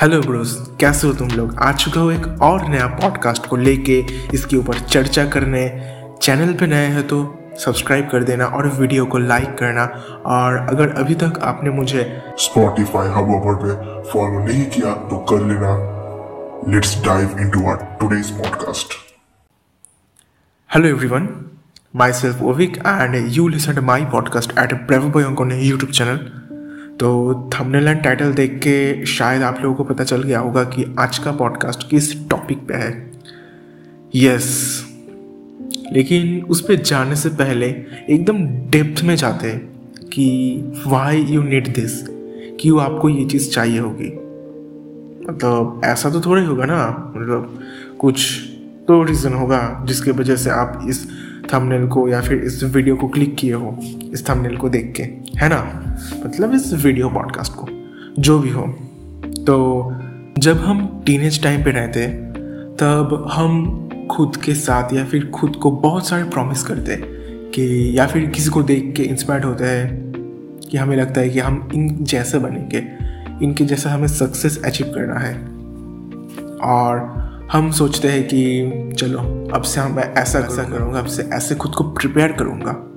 Hello Bros कैसे हो तुम लोग? आ चुका हो एक और नया पॉडकास्ट को लेके इसके ऊपर चर्चा करने। चैनल पे नए हैं तो सब्सक्राइब कर देना और वीडियो को लाइक करना। और अगर अभी तक आपने मुझे स्पॉटिफाई हब पे फॉलो नहीं किया तो कर लेना। Let's dive into our today's podcast hello everyone myself Ovik and you listen to my podcast at brave boy YouTube channel तो थंबनेल एंड टाइटल देख के शायद आप लोगों को पता चल गया होगा कि आज का पॉडकास्ट किस टॉपिक पे है। यस लेकिन उस पर जाने से पहले एकदम डेप्थ में जाते हैं कि वाई यू नीड दिस क्यों आपको ये चीज़ चाहिए होगी? मतलब ऐसा तो थोड़ा ही होगा ना मतलब कुछ तो रीज़न होगा जिसके वजह से आप इस थंबनेल को या फिर इस वीडियो को क्लिक किए हो, इस थंबनेल को देख के, है ना? मतलब इस वीडियो पॉडकास्ट को, जो भी हो। तो जब हम टीनेज टाइम पे रहते, तब हम खुद के साथ या फिर खुद को बहुत सारे प्रॉमिस करते कि, या फिर किसी को देख के इंस्पायर्ड होते हैं कि हमें लगता है कि हम इन जैसे बनेंगे, इनके जैसा हमें सक्सेस अचीव करना है। और हम सोचते हैं कि, चलो, अब से हम ऐसा ऐसा करूँगा, अब से ऐसे खुद को प्रिपेयर करूँगा।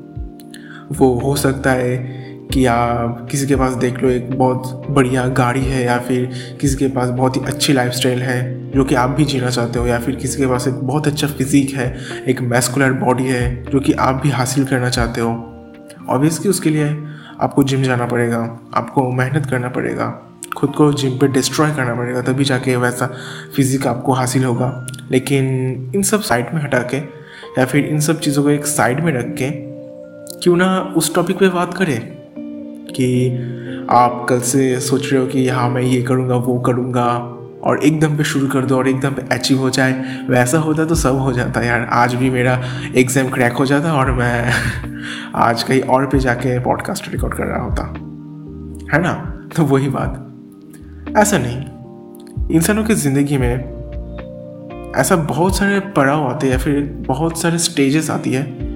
वो हो सकता है कि आप किसी के पास देख लो एक बहुत बढ़िया गाड़ी है या फिर किसी के पास बहुत ही अच्छी लाइफस्टाइल है, जो कि आप भी जीना चाहते हो, या फिर किसी के पास एक बहुत अच्छा फिजिक है, एक मैस्कुलर बॉडी है, जो कि आप भी हासिल करना चाहते हो। ऑब्वियसली उसके लिए आपको जिम जाना पड़ेगा, आपको मेहनत करना पड़ेगा, खुद को जिम पे डिस्ट्रॉय करना पड़ेगा, तभी जाके वैसा फिजिक आपको हासिल होगा। लेकिन इन सब साइड में हटा के, या फिर इन सब चीज़ों को एक साइड में रख के, क्यों ना उस टॉपिक पे बात करें? कि आप कल से सोच रहे हो कि हाँ मैं ये करूँगा, वो करूँगा और एकदम पे शुरू कर दो और एकदम पे अचीव हो जाए। वैसा होता तो सब हो जाता यार। आज भी मेरा एग्ज़ाम क्रैक हो जाता और मैं आज कहीं और पे जाके पॉडकास्ट रिकॉर्ड कर रहा होता। है ना? तो वही बात। ऐसा नहीं। इंसानों की ज़िंदगी में ऐसा बहुत सारे पड़ाव आते हैं या फिर बहुत सारे स्टेजेस आती है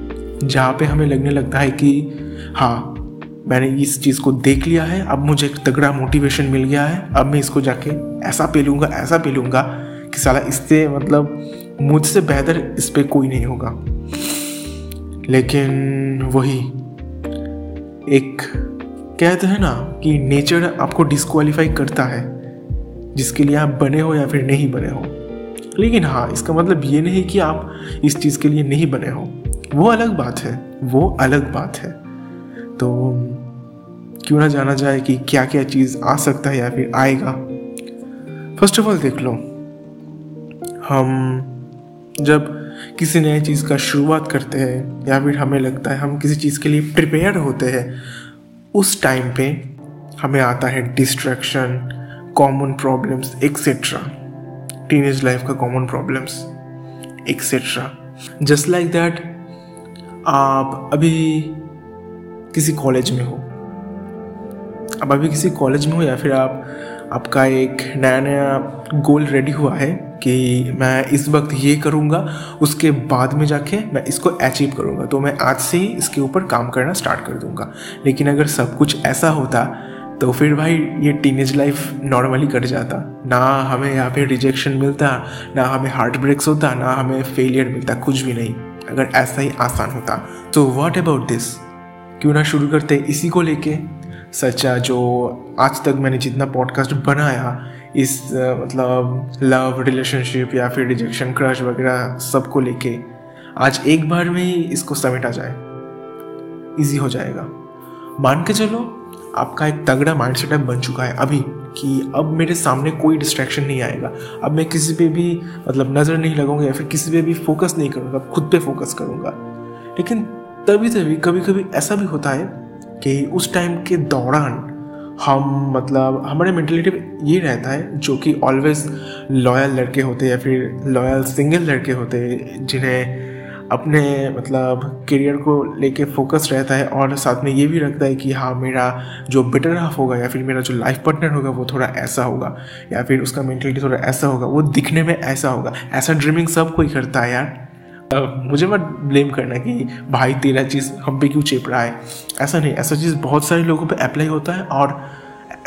जहाँ पे हमें लगने लगता है कि हाँ मैंने इस चीज़ को देख लिया है, अब मुझे एक तगड़ा मोटिवेशन मिल गया है। अब मैं इसको जाके ऐसा पे लूँगा ऐसा पे लूँगा कि साला इससे मतलब मुझसे बेहतर इस पर कोई नहीं होगा। लेकिन वही एक कहते हैं ना कि नेचर आपको डिस्क्वालीफाई करता है, जिसके लिए आप बने हो या फिर नहीं बने हो। लेकिन हाँ इसका मतलब ये नहीं कि आप इस चीज़ के लिए नहीं बने हो। वो अलग बात है, वो अलग बात है। तो क्यों ना जाना जाए कि क्या क्या चीज़ आ सकता है या फिर आएगा। फ़र्स्ट ऑफ़ ऑल देख लो। हम जब किसी नए चीज़ का शुरुआत करते हैं या फिर हमें लगता है हम किसी चीज़ के लिए प्रिपेयर होते हैं, उस टाइम पे हमें आता है distraction common problems etcetera teenage life का common problems etcetera just like that आप अभी किसी कॉलेज में हो। अब अभी किसी कॉलेज में हो या फिर आप, आपका एक नया नया गोल रेडी हुआ है कि मैं इस वक्त ये करूँगा, उसके बाद में जाके मैं इसको अचीव करूँगा। तो मैं आज से ही इसके ऊपर काम करना स्टार्ट कर दूँगा। लेकिन अगर सब कुछ ऐसा होता तो फिर भाई ये टीनेज लाइफ नॉर्मली कट जाता। ना हमें यहाँ पे रिजेक्शन मिलता, ना हमें हार्ट ब्रेक्स होता, ना हमें फेलियर मिलता, कुछ भी नहीं। अगर ऐसा ही आसान होता तो वॉट अबाउट दिस क्यों ना शुरू करते इसी को लेके? सच्चा जो आज तक मैंने जितना पॉडकास्ट बनाया, इस मतलब लव रिलेशनशिप या फिर रिजेक्शन क्रश वगैरह सबको लेके, आज एक बार में ही इसको समेटा जाए। इजी हो जाएगा। मान के चलो, आपका एक तगड़ा माइंड सेटअप बन चुका है अभी, कि अब मेरे सामने कोई डिस्ट्रैक्शन नहीं आएगा। अब मैं किसी पे भी मतलब नज़र नहीं लगाऊँगा या फिर किसी पे भी फोकस नहीं करूँगा, खुद पे फोकस करूँगा। लेकिन तभी तभी कभी कभी ऐसा भी होता है कि उस टाइम के दौरान हम मतलब हमारे मेंटेलिटी ये रहता है, जो कि ऑलवेज लॉयल लड़के होते या फिर लॉयल सिंगल लड़के होते, जिन्हें अपने मतलब करियर को लेके फोकस रहता है और साथ में ये भी रखता है कि हाँ मेरा जो बेटर हाफ़ होगा या फिर मेरा जो लाइफ पार्टनर होगा, वो थोड़ा ऐसा होगा या फिर उसका मेंटेलिटी थोड़ा ऐसा होगा, वो दिखने में ऐसा होगा। ऐसा ड्रीमिंग सब कोई करता है यार। मुझे मत ब्लेम करना कि भाई, तेरा चीज़ हम पे क्यों चेप रहा है? ऐसा नहीं, ऐसा चीज़ बहुत सारे लोगों पे अप्लाई होता है और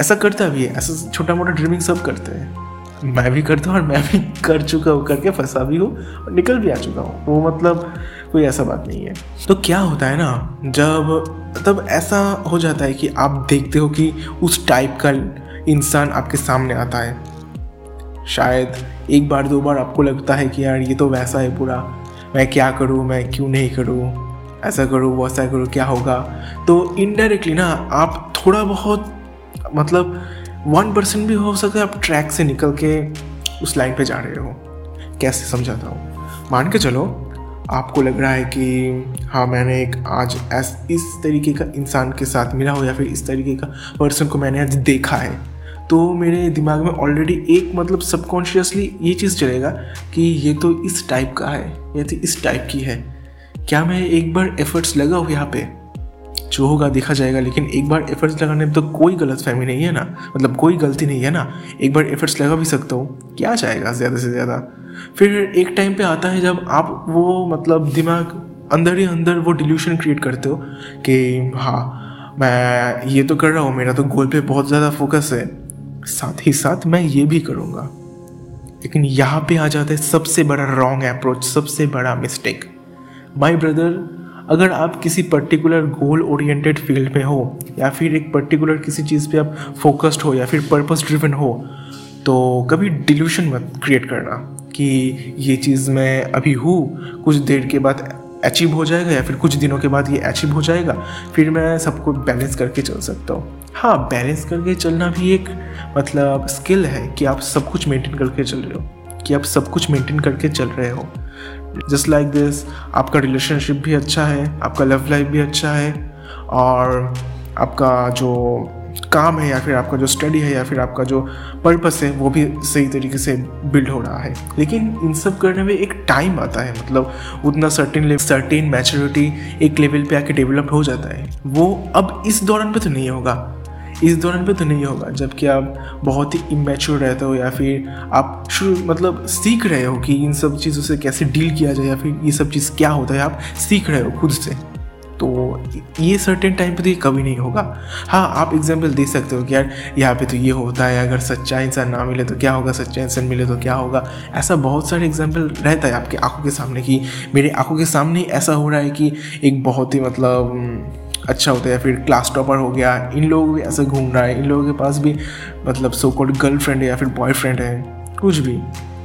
ऐसा करता भी है, ऐसा छोटा मोटा ड्रीमिंग सब करते हैं। मैं भी करता हूँ और मैं भी कर चुका हूँ, करके फंसा भी हूँ और निकल भी आ चुका हूँ। वो मतलब कोई ऐसा बात नहीं है। तो क्या होता है ना, जब, तब ऐसा हो जाता है कि आप देखते हो कि उस टाइप का इंसान आपके सामने आता है। शायद एक बार, दो बार आपको लगता है कि यार, ये तो वैसा है पूरा। मैं क्या करूँ, मैं क्यों नहीं करूँ? ऐसा करूँ वैसा करूँ, क्या होगा? तो इनडायरेक्टली ना, आप थोड़ा बहुत मतलब वन परसेंट भी हो सकता है आप ट्रैक से निकल के उस लाइन पे जा रहे हो। कैसे समझाता हूँ? मान के चलो, आपको लग रहा है कि हाँ मैंने एक आज ऐस, इस तरीके का इंसान के साथ मिला हो या फिर इस तरीके का पर्सन को मैंने आज देखा है। तो मेरे दिमाग में ऑलरेडी एक मतलब सबकॉन्शियसली ये चीज़ चलेगा कि ये तो इस टाइप का है, ये तो इस टाइप की है। क्या मैं एक बार एफर्ट्स लगा हूँ यहाँ पे? जो होगा देखा जाएगा, लेकिन एक बार एफर्ट्स लगाने में तो कोई गलत फहमी नहीं है ना? मतलब कोई गलती नहीं है ना? एक बार एफर्ट्स लगा भी सकता हूँ, क्या जाएगा ज़्यादा से ज़्यादा? फिर एक टाइम पे आता है जब आप वो मतलब दिमाग अंदर ही अंदर वो डिल्यूशन क्रिएट करते हो कि हाँ मैं ये तो कर रहा हूँ, मेरा तो गोल पे बहुत ज़्यादा फोकस है। साथ ही साथ मैं ये भी करूँगा। लेकिन यहाँ पे आ जाता है सबसे बड़ा रॉन्ग अप्रोच सबसे बड़ा मिस्टेक माई ब्रदर अगर आप किसी पर्टिकुलर गोल ओरिएंटेड फ़ील्ड में हो, या फिर एक पर्टिकुलर किसी चीज़ पे आप फोकस्ड हो, या फिर पर्पस ड्रिवन हो तो कभी डिल्यूशन मत क्रिएट करना कि ये चीज़ मैं अभी हूँ, कुछ देर के बाद अचीव हो जाएगा, या फिर कुछ दिनों के बाद ये अचीव हो जाएगा, फिर मैं सबको बैलेंस करके चल सकता हूँ। हाँ बैलेंस करके चलना भी एक मतलब स्किल है कि आप सब कुछ मेंटेन करके चल रहे हो, कि आप सब कुछ मेंटेन करके चल रहे हो। जस्ट लाइक दिस आपका रिलेशनशिप भी अच्छा है, आपका लव लाइफ भी अच्छा है, और आपका जो काम है या फिर आपका जो स्टडी है या फिर आपका जो पर्पस है, वो भी सही तरीके से बिल्ड हो रहा है। लेकिन इन सब करने में एक टाइम आता है मतलब उतना सर्टेन सर्टेन मैच्योरिटी एक लेवल पे आके डेवलप हो जाता है। वो अब इस दौरान पे तो नहीं होगा। इस दौरान पे तो नहीं होगा, जबकि आप बहुत ही इमेच्योर रहते हो या फिर आप शुरू मतलब सीख रहे हो कि इन सब चीज़ों से कैसे डील किया जाए या फिर ये सब चीज़ क्या होता है, आप सीख रहे हो खुद से। तो ये सर्टेन टाइम पे तो ये कभी नहीं होगा। हाँ आप एग्ज़ाम्पल दे सकते हो कि यार, यहाँ पे तो ये होता है, अगर सच्चा इंसान ना मिले तो क्या होगा, सच्चा इंसान मिले तो क्या होगा? ऐसा बहुत सारे एग्ज़ाम्पल रहता है आपके आँखों के सामने कि मेरे आँखों के सामने ऐसा हो रहा है कि एक बहुत ही मतलब अच्छा होता है फिर क्लास टॉपर हो गया, इन लोगों भी ऐसे घूम रहा है, इन लोगों के पास भी मतलब सो कॉल्ड गर्लफ्रेंड है या फिर बॉयफ्रेंड है, कुछ भी।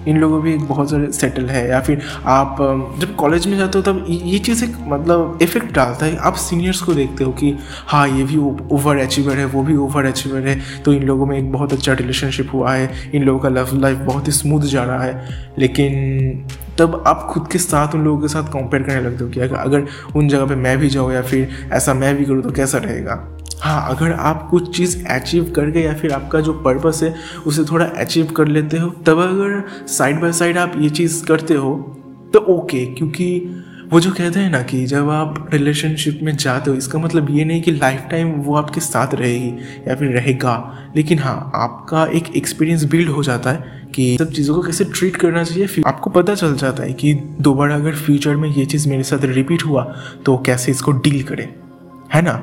इन लोगों भी एक बहुत सारे सेटल है या फिर आप जब कॉलेज में जाते हो तब ये चीज़ एक मतलब इफ़ेक्ट डालता है। आप सीनियर्स को देखते हो कि हाँ ये भी ओवर अचीवर है, वो भी ओवर अचीवर है तो इन लोगों में एक बहुत अच्छा रिलेशनशिप हुआ है, इन लोगों का लव लाइफ बहुत ही स्मूथ जा रहा है। लेकिन तब आप खुद के साथ उन लोगों के साथ कंपेयर करने लगते हो कि अगर उन जगह पे मैं भी जाऊँ या फिर ऐसा मैं भी करूँ तो कैसा रहेगा? हाँ अगर आप कुछ चीज़ अचीव करके या फिर आपका जो पर्पस है, उसे थोड़ा अचीव कर लेते हो, तब अगर साइड बाय साइड आप ये चीज़ करते हो तो ओके क्योंकि वो जो कहते हैं ना कि जब आप रिलेशनशिप में जाते हो, इसका मतलब ये नहीं कि लाइफ टाइम वो आपके साथ रहेगी या फिर रहेगा। लेकिन हाँ आपका एक एक्सपीरियंस बिल्ड हो जाता है कि सब चीज़ों को कैसे ट्रीट करना चाहिए, फिर आपको पता चल जाता है कि दोबारा अगर फ्यूचर में ये चीज़ मेरे साथ रिपीट हुआ तो कैसे इसको डील करें? है ना?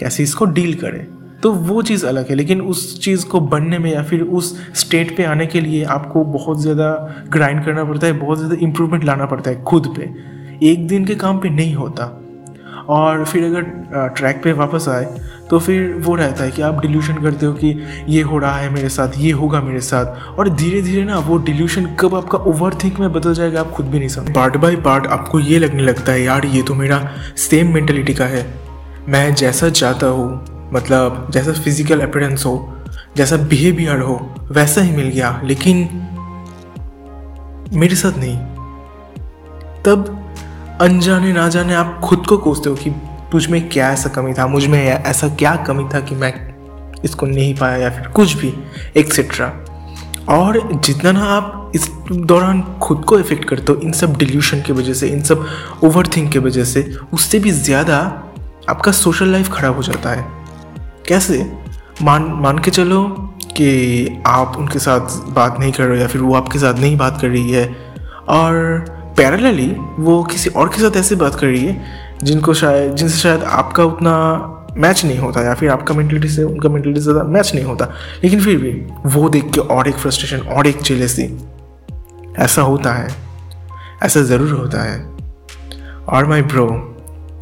कैसे इसको डील करें? तो वो चीज़ अलग है, लेकिन उस चीज़ को बनने में या फिर उस स्टेट पे आने के लिए आपको बहुत ज़्यादा ग्राइंड करना पड़ता है, बहुत ज़्यादा इम्प्रूवमेंट लाना पड़ता है खुद पे। एक दिन के काम पे नहीं होता। और फिर अगर ट्रैक पे वापस आए तो फिर वो रहता है कि आप डिल्यूशन करते हो कि ये हो रहा है मेरे साथ, ये होगा मेरे साथ। और धीरे धीरे ना वो डिल्यूशन कब आपका ओवर थिंक में बदल जाएगा, आप खुद भी नहीं समझ पार्ट बाय पार्ट आपको ये लगने लगता है, यार, ये तो मेरा सेम मेंटेलिटी का है। मैं जैसा चाहता हूँ मतलब जैसा फ़िज़िकल अपेरेंस हो, जैसा बिहेवियर हो, वैसा ही मिल गया, लेकिन मेरे साथ नहीं। तब अनजाने ना जाने आप खुद को कोसते हो कि तुझ में क्या ऐसा कमी था? मुझमें ऐसा क्या कमी था कि मैं इसको नहीं पाया या फिर कुछ भी एक्सेट्रा और जितना ना आप इस दौरान खुद को इफ़ेक्ट करते हो, इन सब डिल्यूशन की वजह से, इन सब ओवर थिंक की वजह से, उससे भी ज़्यादा आपका सोशल लाइफ खराब हो जाता है। कैसे? मान मान के चलो कि आप उनके साथ बात नहीं कर रहे हो या फिर वो आपके साथ नहीं बात कर रही है, और पैरेलली वो किसी और के साथ ऐसे बात कर रही है, जिनको शायद जिनसे शायद आपका उतना मैच नहीं होता, या फिर आपका मेंटलिटी से उनका मेंटलिटी से ज़्यादा मैच नहीं होता। लेकिन फिर भी, वो देख के और एक फ्रस्ट्रेशन और एक जेलेसी ऐसा होता है। ऐसा ज़रूर होता है। और माई ब्रो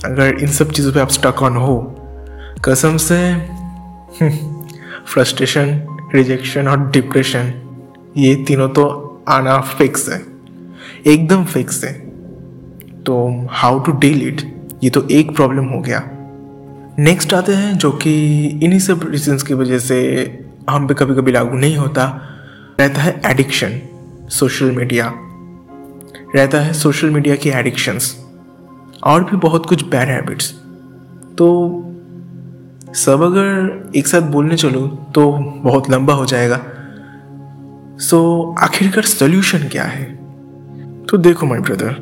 अगर इन सब चीज़ों पे आप स्टक ऑन हो, कसम से फ्रस्ट्रेशन रिजेक्शन और डिप्रेशन ये तीनों तो आना फिक्स है। एकदम फिक्स है। तो हाउ टू डील इट ये तो एक प्रॉब्लम हो गया। नेक्स्ट आते हैं जो कि इन्हीं सब रीजन्स की वजह से हम पे कभी कभी लागू नहीं होता। रहता है एडिक्शन सोशल मीडिया रहता है सोशल मीडिया की एडिक्शंस और भी बहुत कुछ बैड हैबिट्स तो सब अगर एक साथ बोलने चलो तो बहुत लंबा हो जाएगा। सो so, आखिरकार सोल्यूशन क्या है? तो देखो माय ब्रदर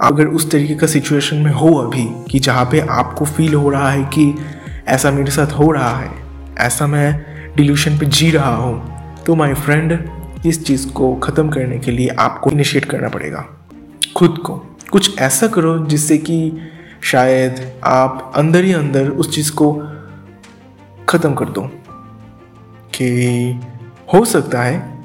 अगर उस तरीके का सिचुएशन में हो अभी कि जहाँ पे आपको फील हो रहा है कि ऐसा मेरे साथ हो रहा है, ऐसा मैं डिल्यूशन पे जी रहा हूँ तो माय फ्रेंड इस चीज़ को ख़त्म करने के लिए आपको इनिशिएट करना पड़ेगा। खुद को। कुछ ऐसा करो जिससे कि शायद आप अंदर ही अंदर उस चीज़ को ख़त्म कर दो कि हो सकता है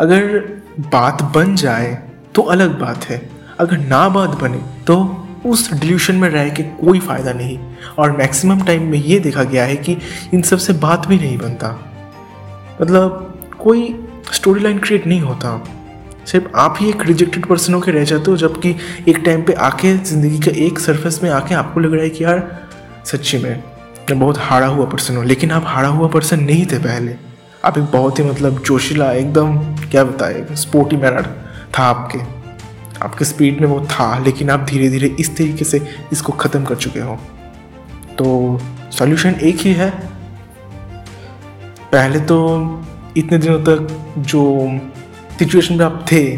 अगर बात बन जाए तो अलग बात है। अगर ना बात बने तो उस डिल्यूशन में रह के कोई फ़ायदा नहीं। और मैक्सिमम टाइम में ये देखा गया है कि इन सबसे बात भी नहीं बनता। मतलब कोई स्टोरी लाइन क्रिएट नहीं होता। सिर्फ़ आप ही एक रिजेक्टेड पर्सन होकर रह जाते हो, जबकि एक टाइम पे आके, ज़िंदगी का एक सरफेस में आके आपको लग रहा है कि यार, सच्ची में, मैं बहुत हारा हुआ पर्सन हूँ। लेकिन आप हारा हुआ पर्सन नहीं थे पहले। आप एक बहुत ही मतलब जोशीला, एकदम, क्या बताए स्पोर्टी मैनर था आपके। आपके स्पीड में वो था, लेकिन आप धीरे धीरे इस तरीके से इसको ख़त्म कर चुके हो। तो सॉल्यूशन एक ही है। पहले तो इतने दिनों तक जो सिचुएशन में आप थे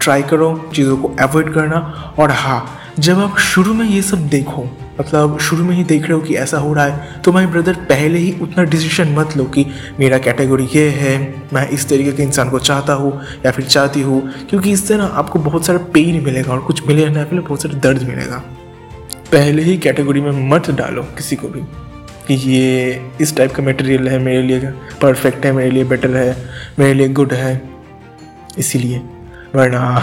ट्राई करो, चीज़ों को अवॉइड करना। और हाँ जब आप शुरू में ये सब देखो मतलब शुरू में ही देख रहे हो कि ऐसा हो रहा है तो माई ब्रदर पहले ही उतना डिसीज़न मत लो कि मेरा कैटेगरी ये है, मैं इस तरीके के इंसान को चाहता हूँ या फिर चाहती हूँ, क्योंकि इससे ना आपको बहुत सारा पेन मिलेगा और कुछ मिलेगा ना फिर बहुत सारा दर्द मिलेगा। पहले ही कैटेगरी में मत डालो किसी को भी कि ये इस टाइप का मटेरियल है मेरे लिए परफेक्ट है, मेरे लिए बेटर है, मेरे लिए गुड है, इसीलिए, वरना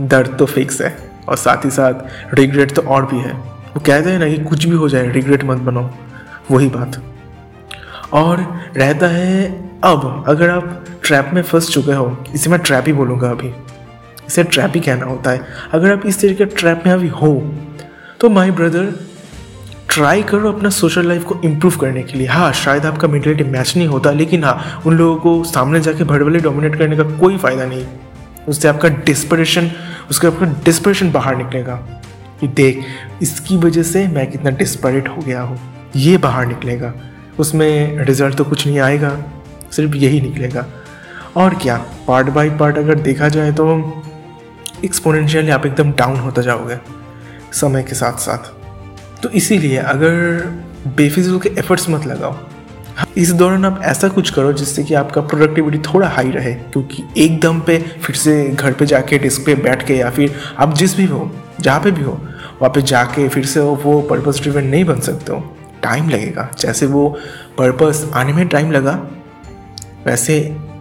दर्द तो फिक्स है। और साथ ही साथ रिग्रेट तो और भी है। वो कहते हैं ना कि कुछ भी हो जाए रिग्रेट मत बनो वही बात। और रहता है अब, अगर आप ट्रैप में फंस चुके हो, इसे मैं ट्रैप ही बोलूँगा अभी। इसे ट्रैप ही कहना होता है। अगर आप इस तरीके ट्रैप में अभी हो तो माय ब्रदर ट्राई करो अपना सोशल लाइफ को इम्प्रूव करने के लिए। हाँ शायद आपका मेंटेलिटी मैच नहीं होता, लेकिन हाँ उन लोगों को सामने जाके भड़बले डोमिनेट करने का कोई फ़ायदा नहीं। उससे आपका डिस्परेशन उसका आपका डिस्परेशन बाहर निकलेगा। कि देख, इसकी वजह से मैं कितना डिस्परेट हो गया हूँ। ये बाहर निकलेगा। उसमें रिज़ल्ट तो कुछ नहीं आएगा, सिर्फ़ यही निकलेगा। और क्या? पार्ट बाय पार्ट अगर देखा जाए तो एक्सपोनेंशियली आप एकदम डाउन होता जाओगे, समय के साथ साथ तो इसीलिए अगर बेफिजुल के एफर्ट्स मत लगाओ। इस दौरान आप ऐसा कुछ करो जिससे कि आपका प्रोडक्टिविटी थोड़ा हाई रहे, क्योंकि एकदम पे फिर से घर पे जाके डिस्क पे बैठ के या फिर आप जिस भी हो, जहाँ पे भी हो, वहाँ पे जाके फिर से वो पर्पस ड्रिवन नहीं बन सकते हो। टाइम लगेगा। जैसे वो पर्पस आने में टाइम लगा, वैसे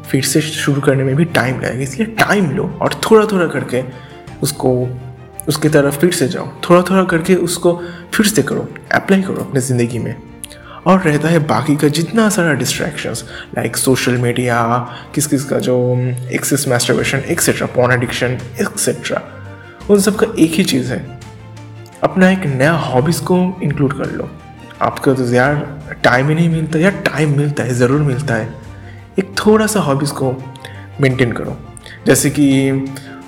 फिर से शुरू करने में भी टाइम लगेगा। इसलिए टाइम लो और थोड़ा थोड़ा करके उसको, उसकी तरफ़ फिर से जाओ। थोड़ा थोड़ा करके उसको फिर से करो। अप्लाई करो अपनी ज़िंदगी में। और रहता है बाकी का जितना सारा डिस्ट्रैक्शंस लाइक सोशल मीडिया किस किस का जो excess masturbation etcetera porn addiction etcetera उन सब का एक ही चीज़ है। अपना एक नया हॉबीज़ को इंक्लूड कर लो। आपको तो यार टाइम ही नहीं मिलता, यार टाइम मिलता है, ज़रूर मिलता है। एक थोड़ा सा हॉबीज़ को मेंटेन करो। जैसे कि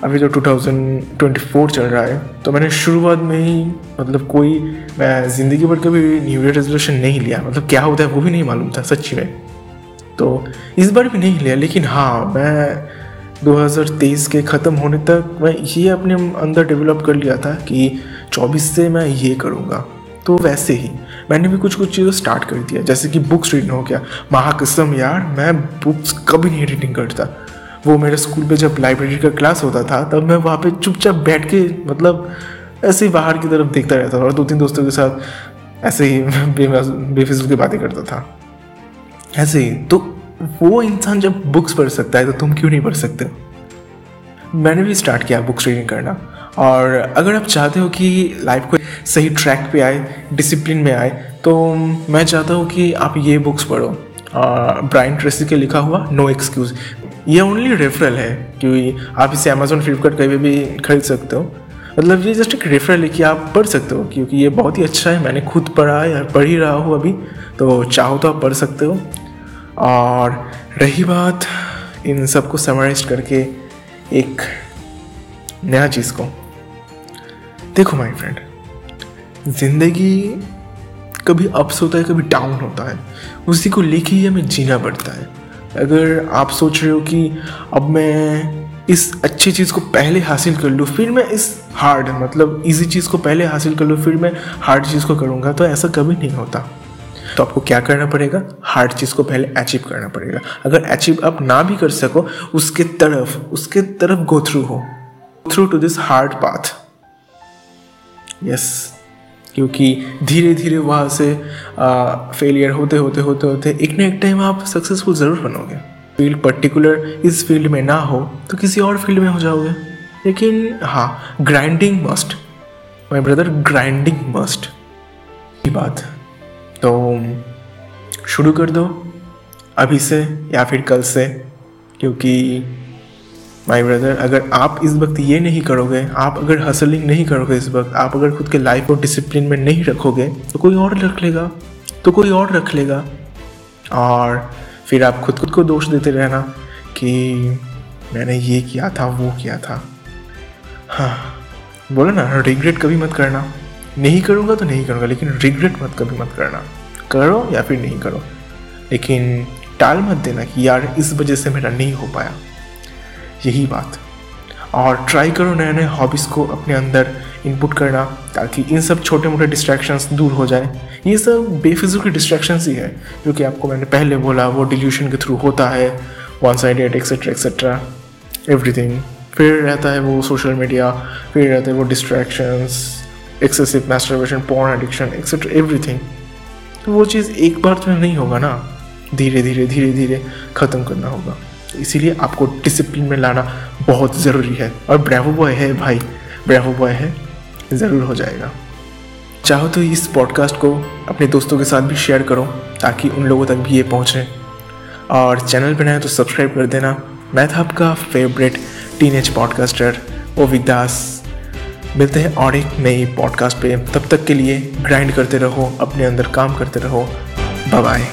अभी जो 2024 चल रहा है तो मैंने शुरुआत में ही मतलब कोई, मैं ज़िंदगी भर कभी न्यू ईयर रेजोल्यूशन नहीं लिया मतलब क्या होता है वो भी नहीं मालूम था, सच्ची में। तो इस बार भी नहीं लिया, लेकिन हाँ मैं 2023 के ख़त्म होने तक मैं ये अपने अंदर डेवलप कर लिया था कि 24 से मैं ये करूँगा। तो वैसे ही, मैंने भी कुछ कुछ चीज़ें स्टार्ट कर दिया, जैसे कि बुक्स रीडिंग हो गया। महाकसम यार, मैं बुक्स कभी नहीं रीडिंग करता। वो मेरे स्कूल पे जब लाइब्रेरी का क्लास होता था, तब मैं वहाँ पे चुपचाप बैठ के मतलब ऐसे ही बाहर की तरफ़ देखता रहता था और दो तीन दोस्तों के साथ ऐसे ही बेफिजुल की बातें करता था। ऐसे ही तो वो इंसान जब बुक्स पढ़ सकता है तो तुम क्यों नहीं पढ़ सकते? मैंने भी स्टार्ट किया बुक्स रीडिंग करना। और अगर आप चाहते हो कि लाइफ को सही ट्रैक पे आए डिसिप्लिन में आए तो मैं चाहता हूँ कि आप ये बुक्स पढ़ो। ब्राइन ट्रेसी के लिखा हुआ नो एक्सक्यूज़ ये ओनली रेफरल है क्योंकि आप इसे अमेजोन फ्लिपकार्ट कहीं भी खरीद सकते हो। मतलब ये जस्ट एक रेफरल है कि आप पढ़ सकते हो, क्योंकि ये बहुत ही अच्छा है। मैंने खुद पढ़ा है या पढ़ ही रहा हूँ अभी तो चाहो तो आप पढ़ सकते हो। और रही बात इन सबको समराइज करके एक नया चीज़ को। देखो माय फ्रेंड ज़िंदगी कभी अप्स होता है, कभी डाउन होता है। उसी को लेके ही हमें जीना पड़ता है। अगर आप सोच रहे हो कि अब मैं इस अच्छी चीज़ को पहले हासिल कर लूँ, फिर मैं इस हार्ड मतलब इजी चीज़ को पहले हासिल कर लूँ, फिर मैं हार्ड चीज़ को करूँगा तो ऐसा कभी नहीं होता। तो आपको क्या करना पड़ेगा? हार्ड चीज़ को पहले अचीव करना पड़ेगा। अगर अचीव आप ना भी कर सको, उसके तरफ़ उसके तरफ़ गो थ्रू हो। Through to this hard path yes क्योंकि धीरे धीरे वहाँ से फेलियर होते होते होते होते एक ना एक टाइम आप सक्सेसफुल ज़रूर बनोगे। फ़ील्ड पर्टिकुलर इस फ़ील्ड में ना हो तो किसी और फ़ील्ड में हो जाओगे। लेकिन हाँ grinding must my brother grinding must की बात। तो शुरू कर दो। अभी से या फिर कल से, क्योंकि माय ब्रदर अगर आप इस वक्त ये नहीं करोगे, आप अगर हसलिंग नहीं करोगे इस वक्त, आप अगर खुद के लाइफ को डिसिप्लिन में नहीं रखोगे तो कोई और रख लेगा तो कोई और रख लेगा। और फिर आप खुद खुद को दोष देते रहना कि मैंने ये किया था, वो किया था। हाँ बोलो ना रिग्रेट कभी मत करना। नहीं करूँगा तो नहीं करूँगा, लेकिन रिग्रेट मत, कभी मत करना। करो या फिर नहीं करो। लेकिन टाल मत देना कि यार, इस वजह से मेरा नहीं हो पाया। यही बात। और ट्राई करो नए नए हॉबीज़ को अपने अंदर इनपुट करना ताकि इन सब छोटे मोटे डिस्ट्रैक्शंस दूर हो जाए। ये सब बेफिजुल की डिस्ट्रैक्शंस ही है, जो कि आपको मैंने पहले बोला, वो डिल्यूशन के थ्रू होता है one sided etcetera etcetera everything फिर रहता है वो सोशल मीडिया फिर रहता है वो distractions excessive masturbation porn addiction etcetera everything तो वो चीज़ एक बार तो नहीं होगा ना धीरे धीरे धीरे धीरे ख़त्म करना होगा। इसीलिए आपको डिसिप्लिन में लाना बहुत ज़रूरी है। और ब्रेवो बॉय है भाई। ब्रेवो बॉय है, ज़रूर हो जाएगा। चाहो तो इस पॉडकास्ट को अपने दोस्तों के साथ भी शेयर करो, ताकि उन लोगों तक भी ये पहुँचे। और चैनल पर नए तो सब्सक्राइब कर देना। मैं था आपका favourite teenage podcaster Ovik Das. मिलते हैं और एक नई पॉडकास्ट पे। तब तक के लिए ग्राइंड करते रहो, अपने अंदर काम करते रहो। बाय